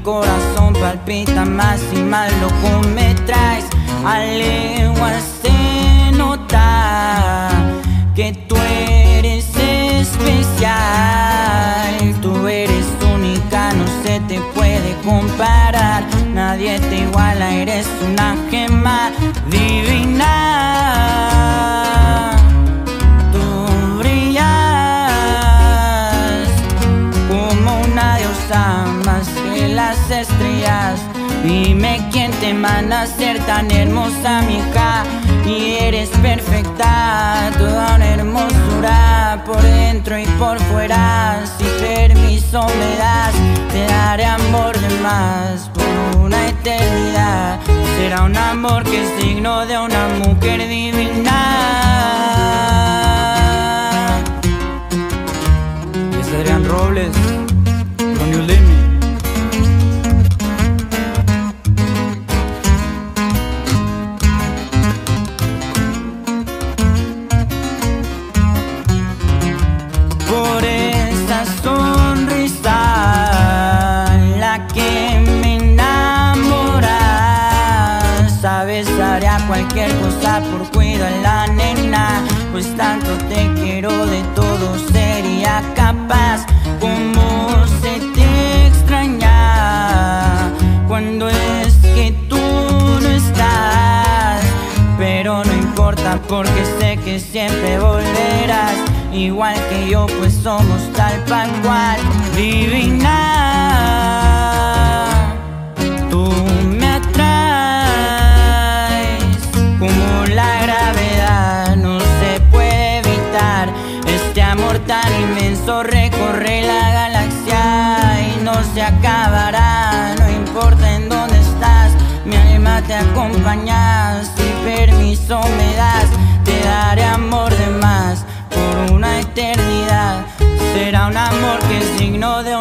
Mi corazón palpita más y más loco me traes. A leguas se nota que tú eres especial. Tú eres única, no se te puede comparar. Nadie te iguala, eres una gema divina. Más que las estrellas. Dime quién te manda ser tan hermosa, mi hija. Y eres perfecta, toda una hermosura por dentro y por fuera. Si permiso me das, te daré amor de más por una eternidad. Será un amor que es digno de una mujer divina. Es Adrián Robles, Don't You cualquier cosa por cuidar la nena, pues tanto te quiero de todo sería capaz. Como se te extraña cuando es que tú no estás, pero no importa porque sé que siempre volverás. Igual que yo, pues somos tal para cual divina. Tan inmenso recorre la galaxia y no se acabará. No importa en dónde estás, mi alma te acompaña. Si permiso me das, te daré amor de más por una eternidad. Será un amor que es digno de divina.